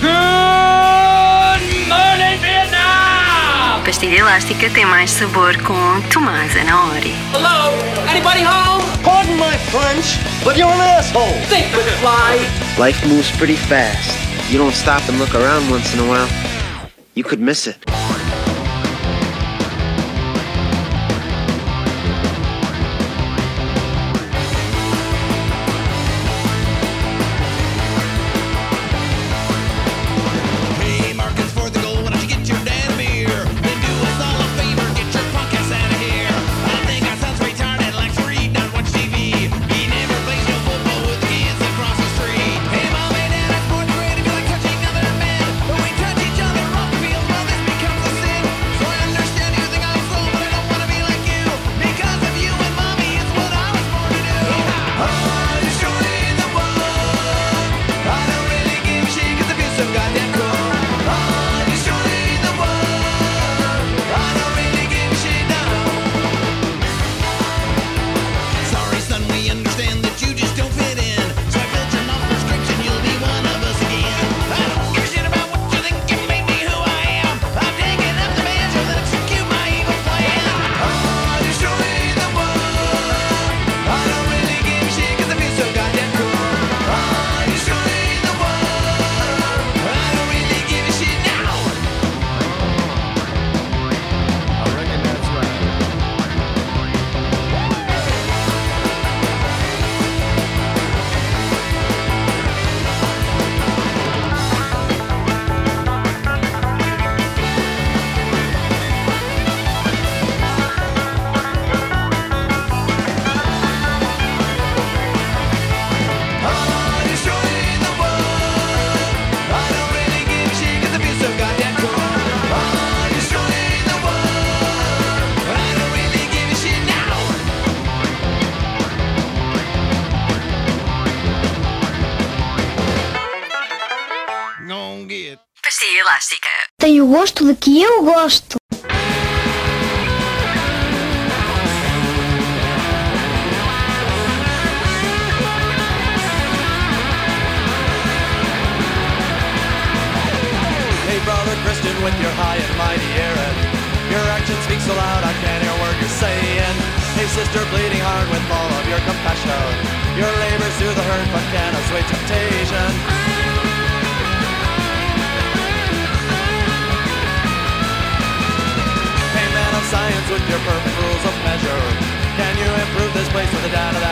Good morning, Vietnam! Pastilha elástica tem mais sabor com Tomás Anaori. Hello? Anybody home? Pardon my French, but you're an asshole. Think and fly. Life moves pretty fast. You don't stop and look around once in a while. You could miss it. gonna get. Pastilha elástica. Tem o gosto de que eu gosto. Christian with your high and mighty errand. Your action speaks so loud, I can't hear a word you're saying. Hey sister, bleeding hard with all of your compassion. Your labors do the hurt, but can assuage temptation. rules of measure? Can you improve this place with the data